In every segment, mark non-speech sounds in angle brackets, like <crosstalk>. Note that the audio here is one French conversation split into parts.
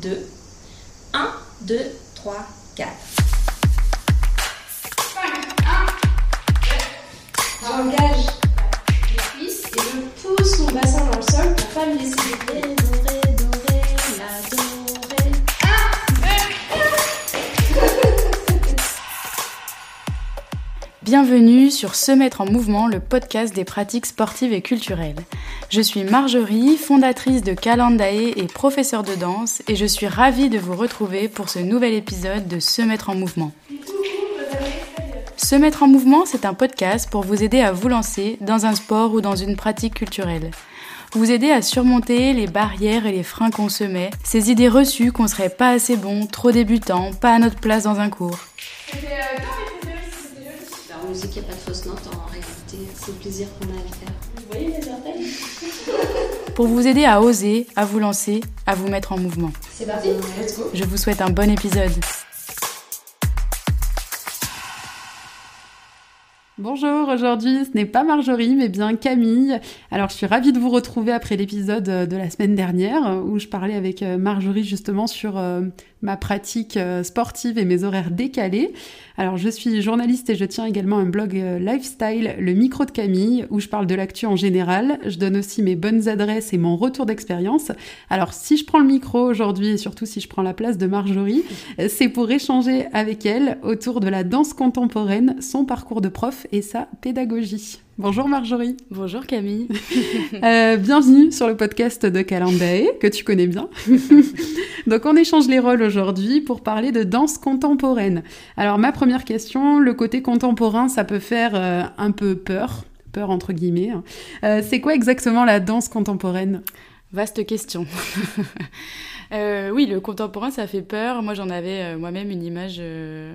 2. 1, 2, 3, 4. 5, 1, J'engage les cuisses et je pousse mon bassin dans le sol pour pas me laisser Doré, doré, doré, la dorée. Bienvenue sur Se mettre en mouvement, le podcast des pratiques sportives et culturelles. Je suis Marjorie, fondatrice de Calendae et professeure de danse, et je suis ravie de vous retrouver pour ce nouvel épisode de Se mettre en mouvement. Se mettre en mouvement, c'est un podcast pour vous aider à vous lancer dans un sport ou dans une pratique culturelle. Vous aider à surmonter les barrières et les freins qu'on se met, ces idées reçues qu'on serait pas assez bon, trop débutant, pas à notre place dans un cours. Euh, en musique, il n'y a pas de fausse note en C'est le plaisir qu'on a à le faire. Vous voyez les orteils? <laughs> Pour vous aider à oser, à vous lancer, à vous mettre en mouvement. C'est parti, let's go Je vous souhaite un bon épisode. Bonjour, aujourd'hui ce n'est pas Marjorie mais bien Camille. Alors je suis ravie de vous retrouver après l'épisode de la semaine dernière où je parlais avec euh, Marjorie justement sur euh, ma pratique euh, sportive et mes horaires décalés. Alors je suis journaliste et je tiens également un blog euh, lifestyle, le micro de Camille, où je parle de l'actu en général. Je donne aussi mes bonnes adresses et mon retour d'expérience. Alors si je prends le micro aujourd'hui et surtout si je prends la place de Marjorie, euh, c'est pour échanger avec elle autour de la danse contemporaine, son parcours de prof et sa pédagogie. Bonjour Marjorie. Bonjour Camille. <laughs> Euh, bienvenue sur le podcast de Calendae, que tu connais bien. <laughs> Donc on échange les rôles aujourd'hui pour parler de danse contemporaine. Alors ma première question, le côté contemporain, ça peut faire euh, un peu peur, peur entre guillemets. hein. Euh, c'est quoi exactement la danse contemporaine? Vaste question. <laughs> Euh, oui, le contemporain, ça fait peur. Moi, j'en avais euh, moi-même une image, euh,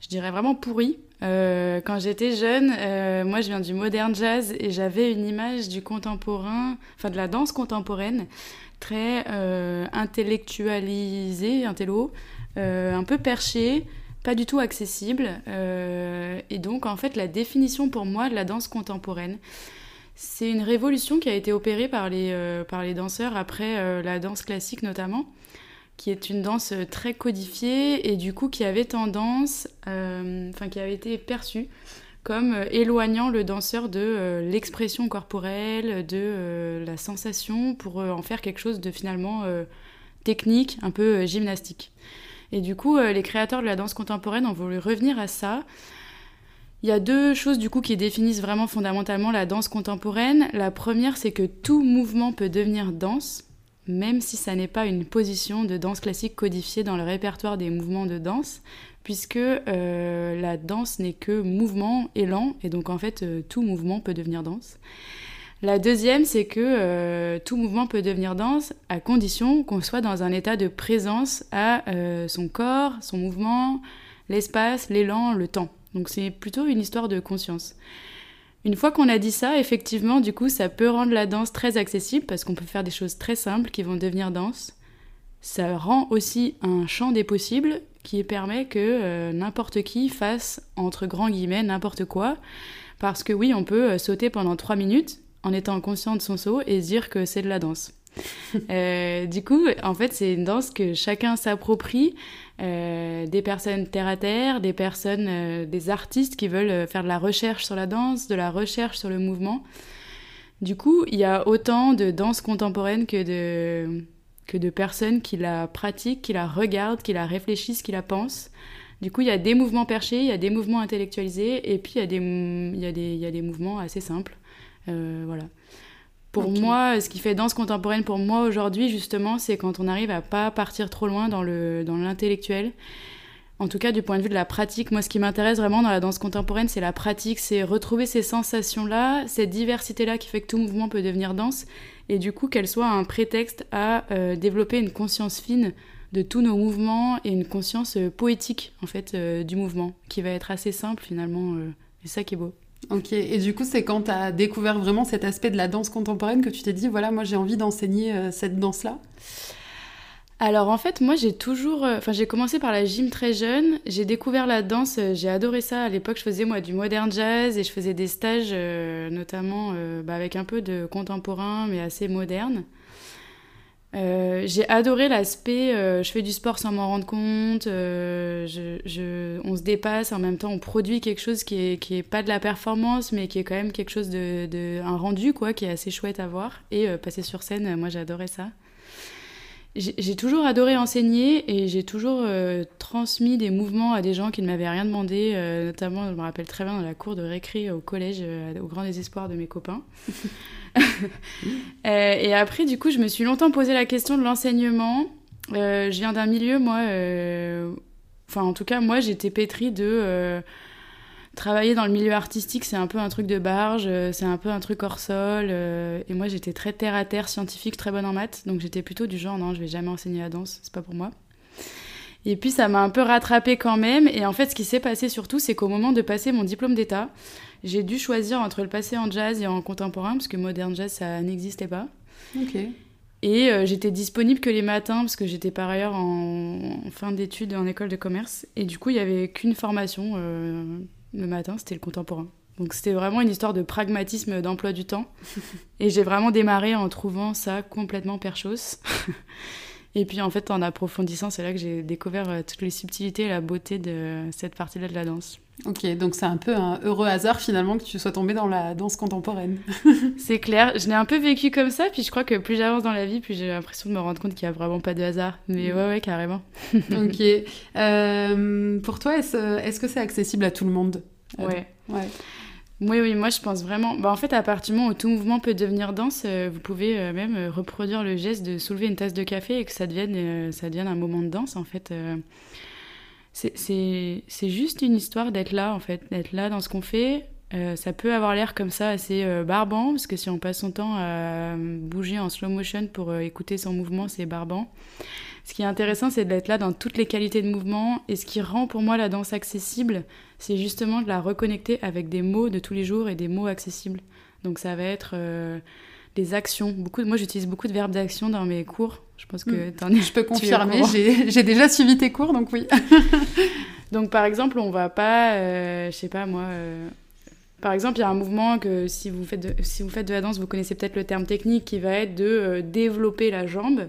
je dirais vraiment pourrie. Euh, quand j'étais jeune, euh, moi, je viens du modern jazz et j'avais une image du contemporain, enfin de la danse contemporaine, très euh, intellectualisée, intello, euh, un peu perchée, pas du tout accessible. Et donc, en fait, la définition pour moi de la danse contemporaine, c'est une révolution qui a été opérée par les, par les danseurs après la danse classique notamment, qui est une danse euh, très codifiée et du coup qui avait tendance, euh, enfin qui avait été perçue comme euh, éloignant le danseur de l'expression corporelle, de la sensation, pour en faire quelque chose de finalement technique, un peu gymnastique. Et du coup, les créateurs de la danse contemporaine ont voulu revenir à ça. Il y a deux choses du coup qui définissent vraiment fondamentalement la danse contemporaine. La première, c'est que tout mouvement peut devenir danse, même si ça n'est pas une position de danse classique codifiée dans le répertoire des mouvements de danse, puisque euh, la danse n'est que mouvement, élan, et donc en fait euh, tout mouvement peut devenir danse. La deuxième, c'est que euh, tout mouvement peut devenir danse à condition qu'on soit dans un état de présence à son corps, son mouvement, l'espace, l'élan, le temps. Donc c'est plutôt une histoire de conscience. Une fois qu'on a dit ça, effectivement, du coup, ça peut rendre la danse très accessible parce qu'on peut faire des choses très simples qui vont devenir danse. Ça rend aussi un champ des possibles qui permet que euh, n'importe qui fasse, entre grands guillemets, n'importe quoi. Parce que oui, on peut euh, sauter pendant trois minutes en étant conscient de son saut et dire que c'est de la danse. <laughs> Euh, du coup, en fait, c'est une danse que chacun s'approprie, euh, des personnes terre à terre, des personnes, euh, des artistes qui veulent faire de la recherche sur la danse, de la recherche sur le mouvement. Du coup, il y a autant de danse contemporaine que de, que de personnes qui la pratiquent, qui la regardent, qui la réfléchissent, qui la pensent. Du coup, il y a des mouvements perchés, il y a des mouvements intellectualisés, et puis il y a des, y il y a des mouvements assez simples. Voilà. Pour moi, ce qui fait danse contemporaine pour moi aujourd'hui, justement, c'est quand on arrive à pas partir trop loin dans le dans l'intellectuel. En tout cas, du point de vue de la pratique, moi, ce qui m'intéresse vraiment dans la danse contemporaine, c'est la pratique, c'est retrouver ces sensations-là, cette diversité-là qui fait que tout mouvement peut devenir danse, et du coup qu'elle soit un prétexte à euh, développer une conscience fine de tous nos mouvements et une conscience euh, poétique, en fait, euh, du mouvement, qui va être assez simple finalement. euh, et ça qui est beau. Ok, et du coup c'est quand tu as découvert vraiment cet aspect de la danse contemporaine que tu t'es dit, voilà, moi j'ai envie d'enseigner euh, cette danse-là? Alors en fait, moi j'ai toujours, euh, enfin j'ai commencé par la gym très jeune. J'ai découvert la danse, euh, j'ai adoré ça. À l'époque, je faisais moi du modern jazz et je faisais des stages, notamment bah, avec un peu de contemporain, mais assez moderne. Euh, j'ai adoré l'aspect je fais du sport sans m'en rendre compte, je, on se dépasse, en même temps on produit quelque chose qui est, qui est pas de la performance, mais qui est quand même quelque chose de, de un rendu quoi, qui est assez chouette à voir. Et passer sur scène, moi adoré ça j'ai toujours adoré enseigner et j'ai toujours euh, transmis des mouvements à des gens qui ne m'avaient rien demandé, euh, notamment, je me rappelle très bien, dans la cour de récré au collège, euh, au grand désespoir de mes copains. <laughs> et après, du coup, je me suis longtemps posé la question de l'enseignement. je viens d'un milieu, moi, enfin, en tout cas, moi, j'étais pétrie de travailler dans le milieu artistique, c'est un peu un truc de barge, euh, c'est un peu un truc hors sol. Euh, et moi, j'étais très terre à terre, scientifique, très bonne en maths. Donc j'étais plutôt du genre, non, je vais jamais enseigner la danse, c'est pas pour moi. Et puis ça m'a un peu rattrapé quand même. Et en fait, ce qui s'est passé surtout, c'est qu'au moment de passer mon diplôme d'état, j'ai dû choisir entre le passer en jazz et en contemporain, parce que moderne jazz, ça n'existait pas. Ok. Et euh, j'étais disponible que les matins, parce que j'étais par ailleurs en, fin d'études en école de commerce. Et du coup, il n'y avait qu'une formation le matin, c'était le contemporain. Donc c'était vraiment une histoire de pragmatisme d'emploi du temps. Et j'ai vraiment démarré en trouvant ça complètement perchos. <laughs> et puis en fait, en approfondissant, c'est là que j'ai découvert euh, toutes les subtilités et la beauté de cette partie-là de la danse. Ok, donc c'est un peu un heureux hasard finalement que tu sois tombée dans la danse contemporaine. <laughs> c'est clair, je l'ai un peu vécu comme ça, puis je crois que plus j'avance dans la vie, plus j'ai l'impression de me rendre compte qu'il n'y a vraiment pas de hasard. Mais mm. ouais, ouais, carrément. <laughs> ok. Euh, pour toi, est-ce est -ce que c'est accessible à tout le monde? Ouais. ouais. Oui, oui, moi je pense vraiment. Bah, en fait, à partir du moment où tout mouvement peut devenir danse, euh, vous pouvez euh, même reproduire le geste de soulever une tasse de café et que ça devienne, ça devienne un moment de danse en fait c'est juste une histoire d'être là, en fait, d'être là dans ce qu'on fait. Euh, ça peut avoir l'air comme ça assez euh, barbant, parce que si on passe son temps à bouger en slow motion pour euh, écouter son mouvement, c'est barbant. Ce qui est intéressant, c'est d'être là dans toutes les qualités de mouvement, et ce qui rend pour moi la danse accessible, c'est justement de la reconnecter avec des mots de tous les jours et des mots accessibles. Donc ça va être des actions. Beaucoup, moi, j'utilise beaucoup de verbes d'action dans mes cours je pense que hmm. en es. Je peux confirmer, j'ai déjà suivi tes cours, donc oui. <laughs> donc par exemple, on va pas, euh, je sais pas moi. Euh, par exemple, il y a un mouvement que si vous faites de, si vous faites de la danse, vous connaissez peut-être le terme technique qui va être de euh, développer la jambe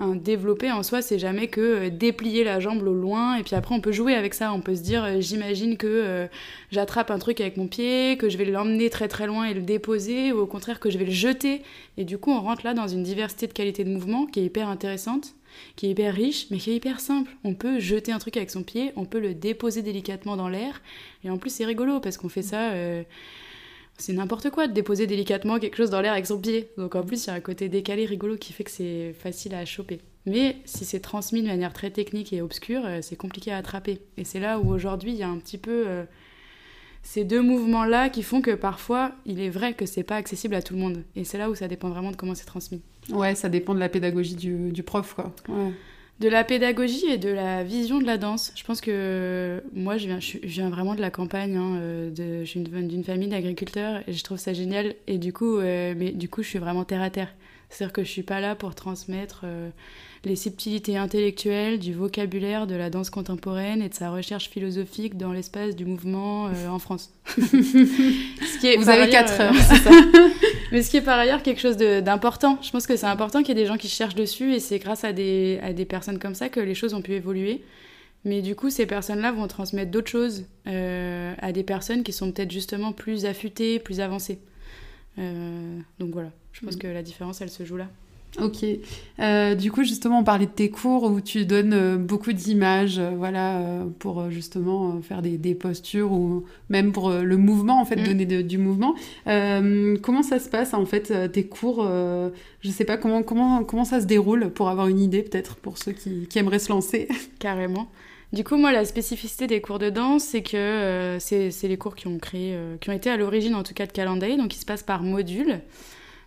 un développer en soi, c'est jamais que euh, déplier la jambe au loin. Et puis après, on peut jouer avec ça. On peut se dire, euh, j'imagine que euh, j'attrape un truc avec mon pied, que je vais l'emmener très très loin et le déposer, ou au contraire que je vais le jeter. Et du coup, on rentre là dans une diversité de qualité de mouvement qui est hyper intéressante, qui est hyper riche, mais qui est hyper simple. On peut jeter un truc avec son pied, on peut le déposer délicatement dans l'air. Et en plus, c'est rigolo parce qu'on fait ça c'est n'importe quoi de déposer délicatement quelque chose dans l'air avec son pied. Donc en plus, il y a un côté décalé rigolo qui fait que c'est facile à choper. Mais si c'est transmis de manière très technique et obscure, euh, c'est compliqué à attraper. Et c'est là où aujourd'hui, il y a un petit peu euh, ces deux mouvements-là qui font que parfois, il est vrai que c'est pas accessible à tout le monde. Et c'est là où ça dépend vraiment de comment c'est transmis. Ouais, ça dépend de la pédagogie du, du prof, quoi. Ouais de la pédagogie et de la vision de la danse. Je pense que moi, je viens, je viens vraiment de la campagne. Hein, euh, de, je suis d'une famille d'agriculteurs et je trouve ça génial. Et du coup, euh, mais du coup, je suis vraiment terre à terre. C'est-à-dire que je suis pas là pour transmettre euh, les subtilités intellectuelles du vocabulaire de la danse contemporaine et de sa recherche philosophique dans l'espace du mouvement en France. <laughs> ce qui est, Vous avez 4 heures, <laughs> c'est ça. Mais ce qui est par ailleurs quelque chose d'important. Je pense que c'est important qu'il y ait des gens qui cherchent dessus et c'est grâce à des, à des personnes comme ça que les choses ont pu évoluer. Mais du coup, ces personnes-là vont transmettre d'autres choses euh, à des personnes qui sont peut-être justement plus affûtées, plus avancées. Euh, donc voilà, je pense mm. que la différence, elle se joue là. Ok. Euh, du coup, justement, on parlait de tes cours où tu donnes euh, beaucoup d'images, euh, voilà, pour justement faire des, postures ou même pour le mouvement, en fait, mm. donner du mouvement. comment ça se passe, en fait, tes cours Je sais pas comment, comment, comment ça se déroule pour avoir une idée, peut-être, pour ceux qui, qui, aimeraient se lancer? <laughs> Carrément. Du coup, moi, la spécificité des cours de danse, c'est que c'est les cours qui ont créé, qui ont été à l'origine, en tout cas, de calendrier, donc ils se passent par module.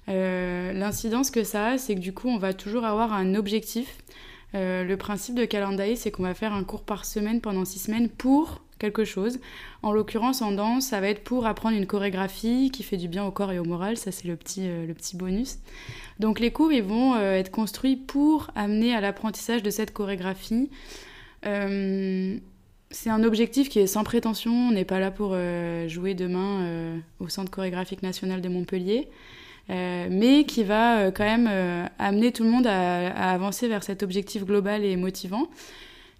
Euh, l'incidence que ça a, c'est que du coup, on va toujours avoir un objectif. Euh, le principe de calendrier, c'est qu'on va faire un cours par semaine pendant six semaines pour quelque chose. En l'occurrence, en danse, ça va être pour apprendre une chorégraphie qui fait du bien au corps et au moral. Ça, c'est le petit, euh, le petit bonus. Donc, les cours, ils vont être construits pour amener à l'apprentissage de cette chorégraphie. c'est un objectif qui est sans prétention. On n'est pas là pour jouer demain au Centre chorégraphique national de Montpellier. Mais qui va quand même amener tout le monde à, avancer vers cet objectif global et motivant.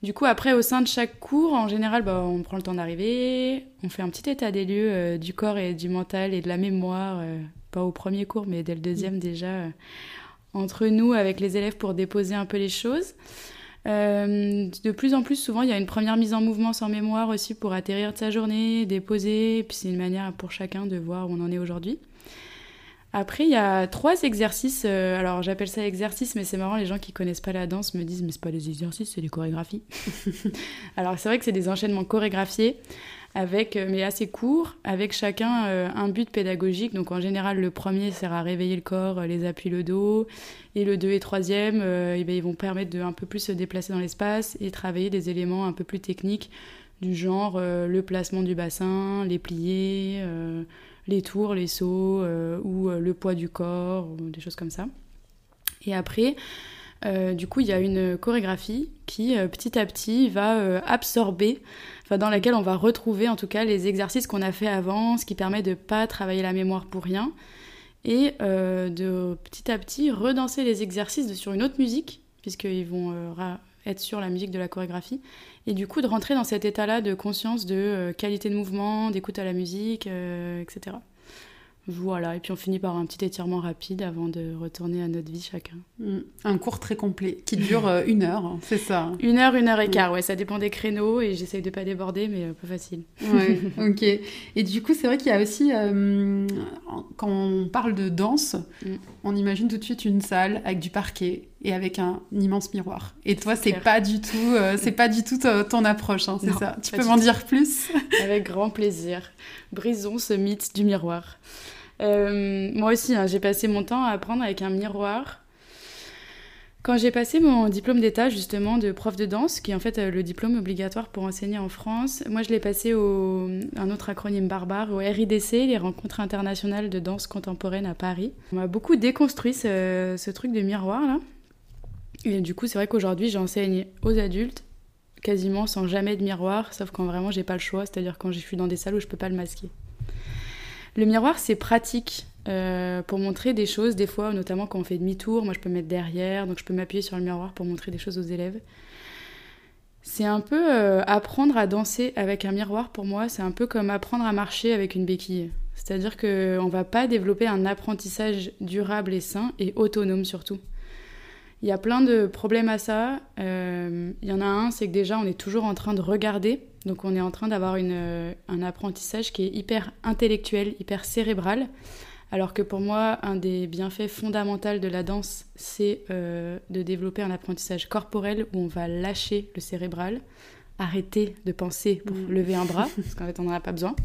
Du coup, après, au sein de chaque cours, en général, bah, on prend le temps d'arriver, on fait un petit état des lieux du corps et du mental et de la mémoire, pas au premier cours, mais dès le deuxième déjà, entre nous, avec les élèves, pour déposer un peu les choses. Euh, de plus en plus, souvent, il y a une première mise en mouvement sans mémoire aussi pour atterrir de sa journée, déposer, et puis c'est une manière pour chacun de voir où on en est aujourd'hui. Après, il y a trois exercices. Euh, alors, j'appelle ça exercice, mais c'est marrant, les gens qui connaissent pas la danse me disent, mais c'est pas des exercices, c'est des chorégraphies. <laughs> alors, c'est vrai que c'est des enchaînements chorégraphiés avec, euh, mais assez courts, avec chacun euh, un but pédagogique. Donc en général, le premier sert à réveiller le corps, les appuis, le dos, et le deux et troisième, eh ben, ils vont permettre de un peu plus se déplacer dans l'espace et travailler des éléments un peu plus techniques du genre le placement du bassin, les pliés, les tours, les sauts, ou le poids du corps, ou des choses comme ça. Et après, du coup, il y a une chorégraphie qui, petit à petit, va absorber dans laquelle on va retrouver en tout cas les exercices qu'on a fait avant, ce qui permet de ne pas travailler la mémoire pour rien, et euh, de petit à petit redanser les exercices sur une autre musique, puisqu'ils vont euh, être sur la musique de la chorégraphie, et du coup de rentrer dans cet état-là de conscience de euh, qualité de mouvement, d'écoute à la musique, etc. Voilà, et puis on finit par un petit étirement rapide avant de retourner à notre vie chacun. Mm. Un cours très complet qui dure euh, une heure, hein, c'est ça. Une heure, une heure et quart, mm. ouais, ça dépend des créneaux et j'essaye de pas déborder, mais euh, pas facile. Ouais, <laughs> ok. Et du coup, c'est vrai qu'il y a aussi, euh, quand on parle de danse, mm. on imagine tout de suite une salle avec du parquet et avec un immense miroir. Et toi, c'est pas du tout, c'est pas du tout ton approche, hein, c'est ça. Tu peux m'en dire plus? <laughs> Avec grand plaisir. Brisons ce mythe du miroir. Euh, moi aussi, hein, j'ai passé mon temps à apprendre avec un miroir. Quand j'ai passé mon diplôme d'état justement de prof de danse, qui est en fait euh, le diplôme obligatoire pour enseigner en France, moi je l'ai passé au un autre acronyme barbare, au RIDC, les Rencontres internationales de danse contemporaine à Paris. On m'a beaucoup déconstruit ce, ce truc de miroir là. Et du coup, c'est vrai qu'aujourd'hui, j'enseigne aux adultes quasiment sans jamais de miroir, sauf quand vraiment j'ai pas le choix, c'est-à-dire quand je suis dans des salles où je peux pas le masquer. Le miroir, c'est pratique euh, pour montrer des choses, des fois, notamment quand on fait demi-tour. Moi, je peux me mettre derrière, donc je peux m'appuyer sur le miroir pour montrer des choses aux élèves. C'est un peu euh, apprendre à danser avec un miroir pour moi, c'est un peu comme apprendre à marcher avec une béquille. C'est-à-dire qu'on ne va pas développer un apprentissage durable et sain et autonome surtout. Il y a plein de problèmes à ça. Euh, il y en a un, c'est que déjà on est toujours en train de regarder donc on est en train d'avoir un apprentissage qui est hyper intellectuel, hyper cérébral. Alors que pour moi, un des bienfaits fondamentaux de la danse, c'est euh, de développer un apprentissage corporel où on va lâcher le cérébral, arrêter de penser pour mm. lever un bras, <laughs> parce qu'en fait on n'en a pas besoin.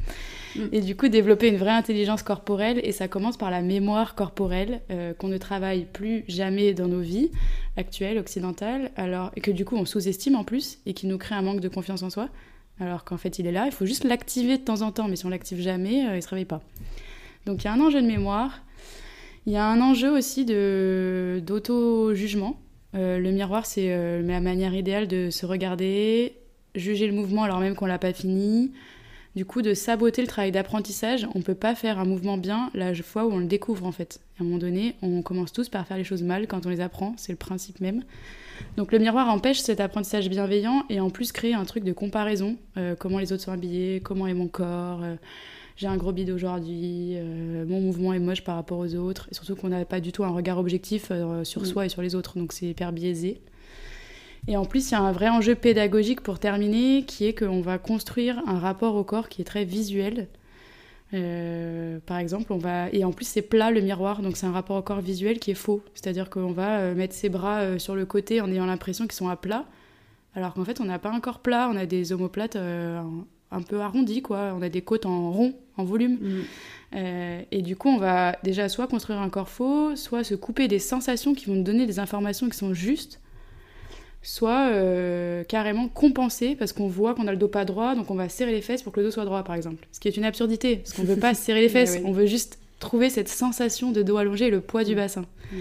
Mm. Et du coup développer une vraie intelligence corporelle, et ça commence par la mémoire corporelle, euh, qu'on ne travaille plus jamais dans nos vies actuelles, occidentales, alors, et que du coup on sous-estime en plus, et qui nous crée un manque de confiance en soi alors qu'en fait il est là, il faut juste l'activer de temps en temps, mais si on l'active jamais, euh, il ne se réveille pas. Donc il y a un enjeu de mémoire, il y a un enjeu aussi d'auto-jugement. Euh, le miroir, c'est la manière idéale de se regarder, juger le mouvement alors même qu'on l'a pas fini, du coup de saboter le travail d'apprentissage. On ne peut pas faire un mouvement bien la fois où on le découvre en fait. À un moment donné, on commence tous par faire les choses mal quand on les apprend, c'est le principe même. Donc le miroir empêche cet apprentissage bienveillant et en plus crée un truc de comparaison. Euh, comment les autres sont habillés, comment est mon corps, euh, j'ai un gros bide aujourd'hui, euh, mon mouvement est moche par rapport aux autres. Et surtout qu'on n'a pas du tout un regard objectif sur mm. soi et sur les autres, donc c'est hyper biaisé. Et en plus, il y a un vrai enjeu pédagogique pour terminer, qui est qu'on va construire un rapport au corps qui est très visuel. Euh, par exemple, on va et en plus c'est plat le miroir, donc c'est un rapport au corps visuel qui est faux. C'est-à-dire qu'on va euh, mettre ses bras euh, sur le côté en ayant l'impression qu'ils sont à plat, alors qu'en fait on n'a pas un corps plat, on a des omoplates un peu arrondies quoi, on a des côtes en rond, en volume. Mm. et du coup on va déjà soit construire un corps faux, soit se couper des sensations qui vont nous donner des informations qui sont justes soit euh, carrément compenser parce qu'on voit qu'on a le dos pas droit, donc on va serrer les fesses pour que le dos soit droit, par exemple. Ce qui est une absurdité, parce qu'on ne veut pas <laughs> serrer les fesses, on veut juste trouver cette sensation de dos allongé et le poids du mm. bassin. Mm.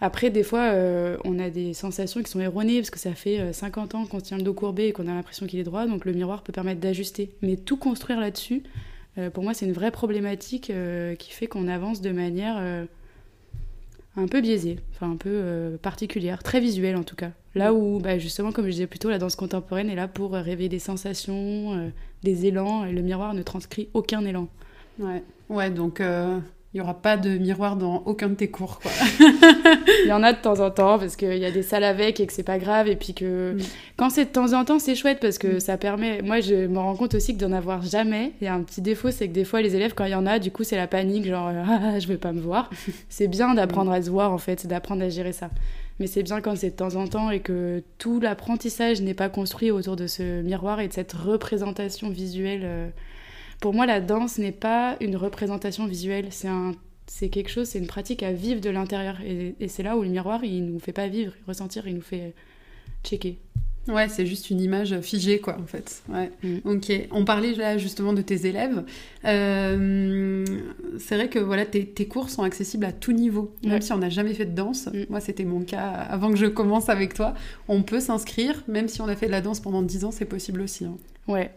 Après, des fois, euh, on a des sensations qui sont erronées parce que ça fait 50 euh, ans qu'on tient le dos courbé et qu'on a l'impression qu'il est droit, donc le miroir peut permettre d'ajuster. Mais tout construire là-dessus, pour moi, c'est une vraie problématique qui fait qu'on avance de manière un peu biaisée, enfin un peu particulière, très visuelle en tout cas. Là où, bah, justement, comme je disais plutôt, la danse contemporaine est là pour réveiller des sensations, des élans, et le miroir ne transcrit aucun élan. Ouais, ouais donc il n'y aura pas de miroir dans aucun de tes cours, quoi. <laughs> il y en a de temps en temps, parce qu'il y a des salles avec et que c'est pas grave. Et puis que mm. quand c'est de temps en temps, c'est chouette parce que mm. ça permet. Moi, je me rends compte aussi que d'en avoir jamais, il y a un petit défaut, c'est que des fois, les élèves, quand il y en a, du coup, c'est la panique, genre, <laughs> ah, je vais pas me voir. c'est bien d'apprendre à se voir, en fait, d'apprendre à gérer ça. Mais c'est bien quand c'est de temps en temps et que tout l'apprentissage n'est pas construit autour de ce miroir et de cette représentation visuelle. Pour moi, la danse n'est pas une représentation visuelle, c'est un c'est quelque chose, c'est une pratique à vivre de l'intérieur. Et, c'est là où le miroir, il nous fait pas vivre, ressentir, il nous fait checker. Ouais, c'est juste une image figée, quoi, en fait. Ouais. Mm. Ok. On parlait là justement de tes élèves. Euh, c'est vrai que voilà, tes, tes, cours sont accessibles à tout niveau, même si on n'a jamais fait de danse. Mm. Moi, c'était mon cas avant que je commence avec toi. On peut s'inscrire, même si on a fait de la danse pendant 10 ans, c'est possible aussi. Hein. Ouais,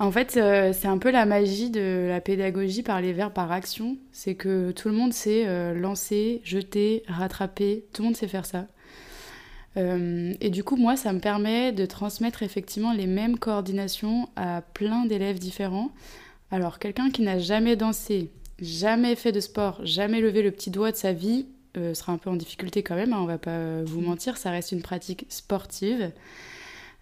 en fait, euh, c'est un peu la magie de la pédagogie par les verbes par action. C'est que tout le monde sait euh, lancer, jeter, rattraper. Tout le monde sait faire ça. Euh, et du coup, moi, ça me permet de transmettre effectivement les mêmes coordinations à plein d'élèves différents. Alors, quelqu'un qui n'a jamais dansé, jamais fait de sport, jamais levé le petit doigt de sa vie, sera un peu en difficulté quand même, hein, on va pas vous mentir, ça reste une pratique sportive.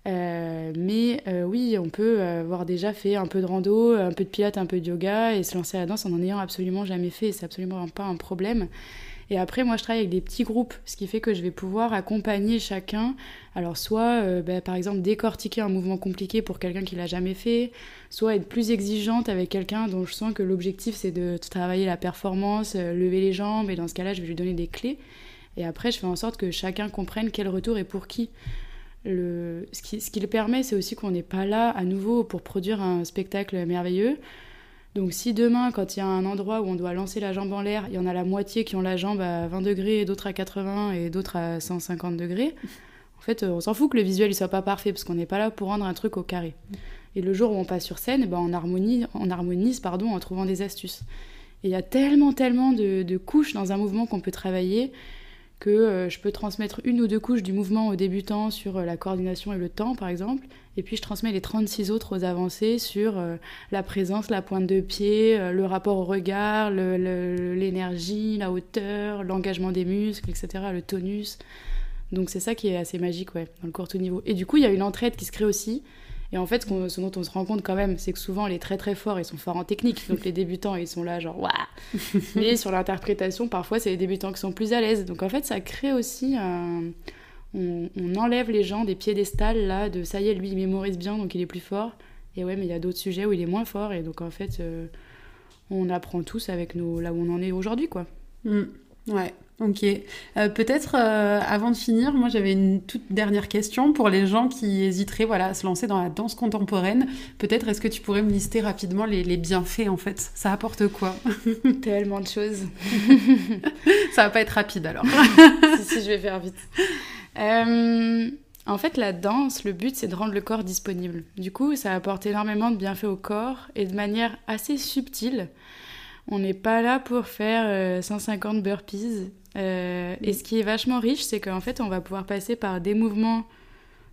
Euh, mais euh, oui, on peut avoir déjà fait un peu de rando, un peu de pilates, un peu de yoga et se lancer à la danse en n'en ayant absolument jamais fait. C'est absolument pas un problème. Et après, moi, je travaille avec des petits groupes, ce qui fait que je vais pouvoir accompagner chacun. Alors, soit, euh, bah, par exemple, décortiquer un mouvement compliqué pour quelqu'un qui l'a jamais fait, soit être plus exigeante avec quelqu'un dont je sens que l'objectif, c'est de travailler la performance, lever les jambes, et dans ce cas-là, je vais lui donner des clés. Et après, je fais en sorte que chacun comprenne quel retour est pour qui ce, qui, le permet, c'est aussi qu'on n'est pas là à nouveau pour produire un spectacle merveilleux. Donc si demain, quand il y a un endroit où on doit lancer la jambe en l'air, il y en a la moitié qui ont la jambe à 20 degrés, d'autres à 80 et d'autres à 150 degrés, en fait, on s'en fout que le visuel ne soit pas parfait parce qu'on n'est pas là pour rendre un truc au carré. Et le jour où on passe sur scène, eh ben on, harmonise, on harmonise pardon, en trouvant des astuces. Et il y a tellement, tellement de couches dans un mouvement qu'on peut travailler que euh, je peux transmettre une ou deux couches du mouvement aux débutants sur euh, la coordination et le temps, par exemple, et puis je transmets les 36 autres aux avancés sur euh, la présence, la pointe de pied, le rapport au regard, l'énergie, la hauteur, l'engagement des muscles, etc., le tonus. Donc c'est ça qui est assez magique, ouais, dans le court niveau. Et du coup, il y a une entraide qui se crée aussi et en fait, ce, dont on se rend compte quand même, c'est que souvent les très très forts, ils sont forts en technique. Donc les débutants, ils sont là genre waouh. <laughs> Mais sur l'interprétation, parfois c'est les débutants qui sont plus à l'aise. Donc en fait, ça crée aussi un. On, enlève les gens des piédestals là, de ça y est, lui il mémorise bien donc il est plus fort. Et ouais, mais il y a d'autres sujets où il est moins fort. Et donc en fait, euh, on apprend tous avec nos, là où on en est aujourd'hui quoi. Mm. Ouais. Ok. Euh, peut-être euh, avant de finir, moi j'avais une toute dernière question pour les gens qui hésiteraient voilà, à se lancer dans la danse contemporaine. Peut-être est-ce que tu pourrais me lister rapidement les, les bienfaits en fait? Ça apporte quoi? <laughs> Tellement de choses. <laughs> Ça va pas être rapide alors. <laughs> si, si, je vais faire vite. Euh, en fait, la danse, le but c'est de rendre le corps disponible. Du coup, ça apporte énormément de bienfaits au corps et de manière assez subtile. On n'est pas là pour faire 150 burpees euh, et ce qui est vachement riche, c'est qu'en fait, on va pouvoir passer par des mouvements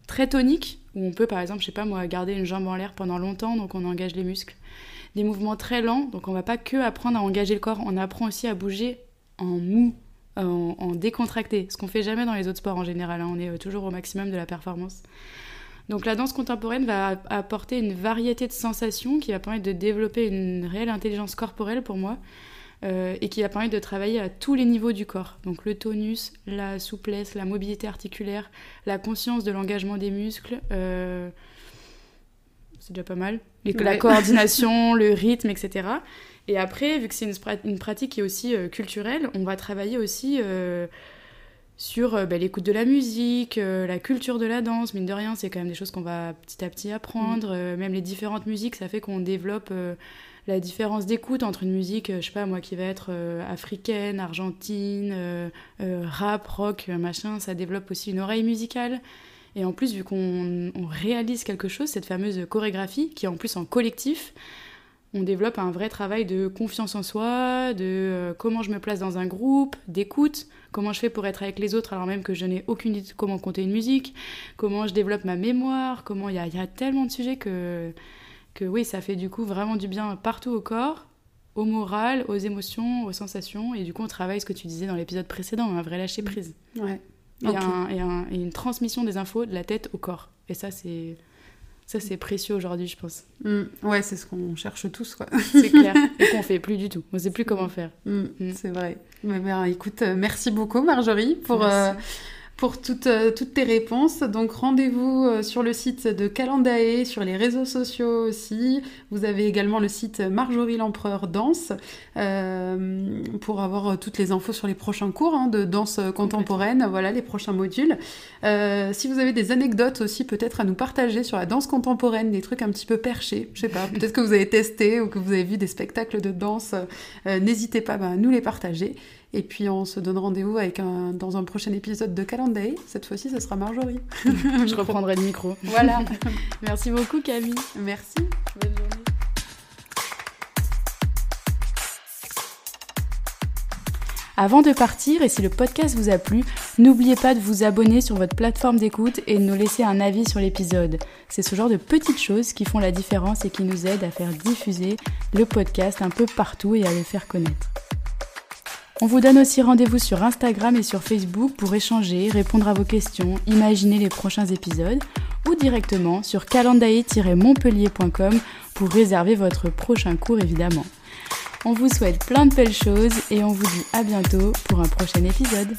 très toniques, où on peut, par exemple, je sais pas moi, garder une jambe en l'air pendant longtemps, donc on engage les muscles. Des mouvements très lents, donc on va pas que apprendre à engager le corps, on apprend aussi à bouger en mou, en, décontracté, ce qu'on fait jamais dans les autres sports en général. Hein. on est euh, toujours au maximum de la performance. Donc la danse contemporaine va apporter une variété de sensations qui va permettre de développer une réelle intelligence corporelle pour moi, euh, et qui va permettre de travailler à tous les niveaux du corps. Donc le tonus, la souplesse, la mobilité articulaire, la conscience de l'engagement des muscles. Euh, c'est déjà pas mal. La coordination, <laughs> le rythme, etc. Et après, vu que c'est une, pratique qui est aussi euh, culturelle, on va travailler aussi sur bah, l'écoute de la musique, la culture de la danse. Mine de rien, c'est quand même des choses qu'on va petit à petit apprendre. Mm. même les différentes musiques, ça fait qu'on développe la différence d'écoute entre une musique, euh, je sais pas moi, qui va être euh, africaine, argentine, euh, rap, rock, machin, ça développe aussi une oreille musicale. Et en plus, vu qu'on réalise quelque chose, cette fameuse chorégraphie, qui est en plus en collectif, on développe un vrai travail de confiance en soi, de euh, comment je me place dans un groupe, d'écoute, comment je fais pour être avec les autres alors même que je n'ai aucune idée de comment compter une musique, comment je développe ma mémoire, comment il y, a tellement de sujets que, que oui, ça fait du coup vraiment du bien partout au corps, au moral, aux émotions, aux sensations, et du coup on travaille ce que tu disais dans l'épisode précédent, un vrai lâcher prise. Ouais. Et, et une transmission des infos de la tête au corps. Et ça, c'est ça, c'est précieux aujourd'hui, je pense. Mm. Ouais, c'est ce qu'on cherche tous, quoi. C'est clair. <laughs> Et qu'on fait plus du tout. On sait plus comment faire. Mm. Mm. C'est vrai. Mais ben, écoute, euh, merci beaucoup, Marjorie, pour, euh, pour toutes, euh, toutes tes réponses. Donc rendez-vous euh, sur le site de Calendae, sur les réseaux sociaux aussi. Vous avez également le site Marjorie l'Empereur Danse euh, pour avoir toutes les infos sur les prochains cours hein, de danse contemporaine, voilà les prochains modules. si vous avez des anecdotes aussi peut-être à nous partager sur la danse contemporaine, des trucs un petit peu perchés, je sais pas, <laughs> peut-être que vous avez testé ou que vous avez vu des spectacles de danse, n'hésitez pas bah, à nous les partager. Et puis on se donne rendez-vous avec un, dans un prochain épisode de Calendar. Cette fois-ci, ce sera Marjorie. <laughs> Je reprendrai le micro. Voilà. <laughs> Merci beaucoup Camille. Merci. Bonne journée. Avant de partir, et si le podcast vous a plu, n'oubliez pas de vous abonner sur votre plateforme d'écoute et de nous laisser un avis sur l'épisode. C'est ce genre de petites choses qui font la différence et qui nous aident à faire diffuser le podcast un peu partout et à le faire connaître. On vous donne aussi rendez-vous sur Instagram et sur Facebook pour échanger, répondre à vos questions, imaginer les prochains épisodes ou directement sur calendae-montpellier.com pour réserver votre prochain cours évidemment. On vous souhaite plein de belles choses et on vous dit à bientôt pour un prochain épisode.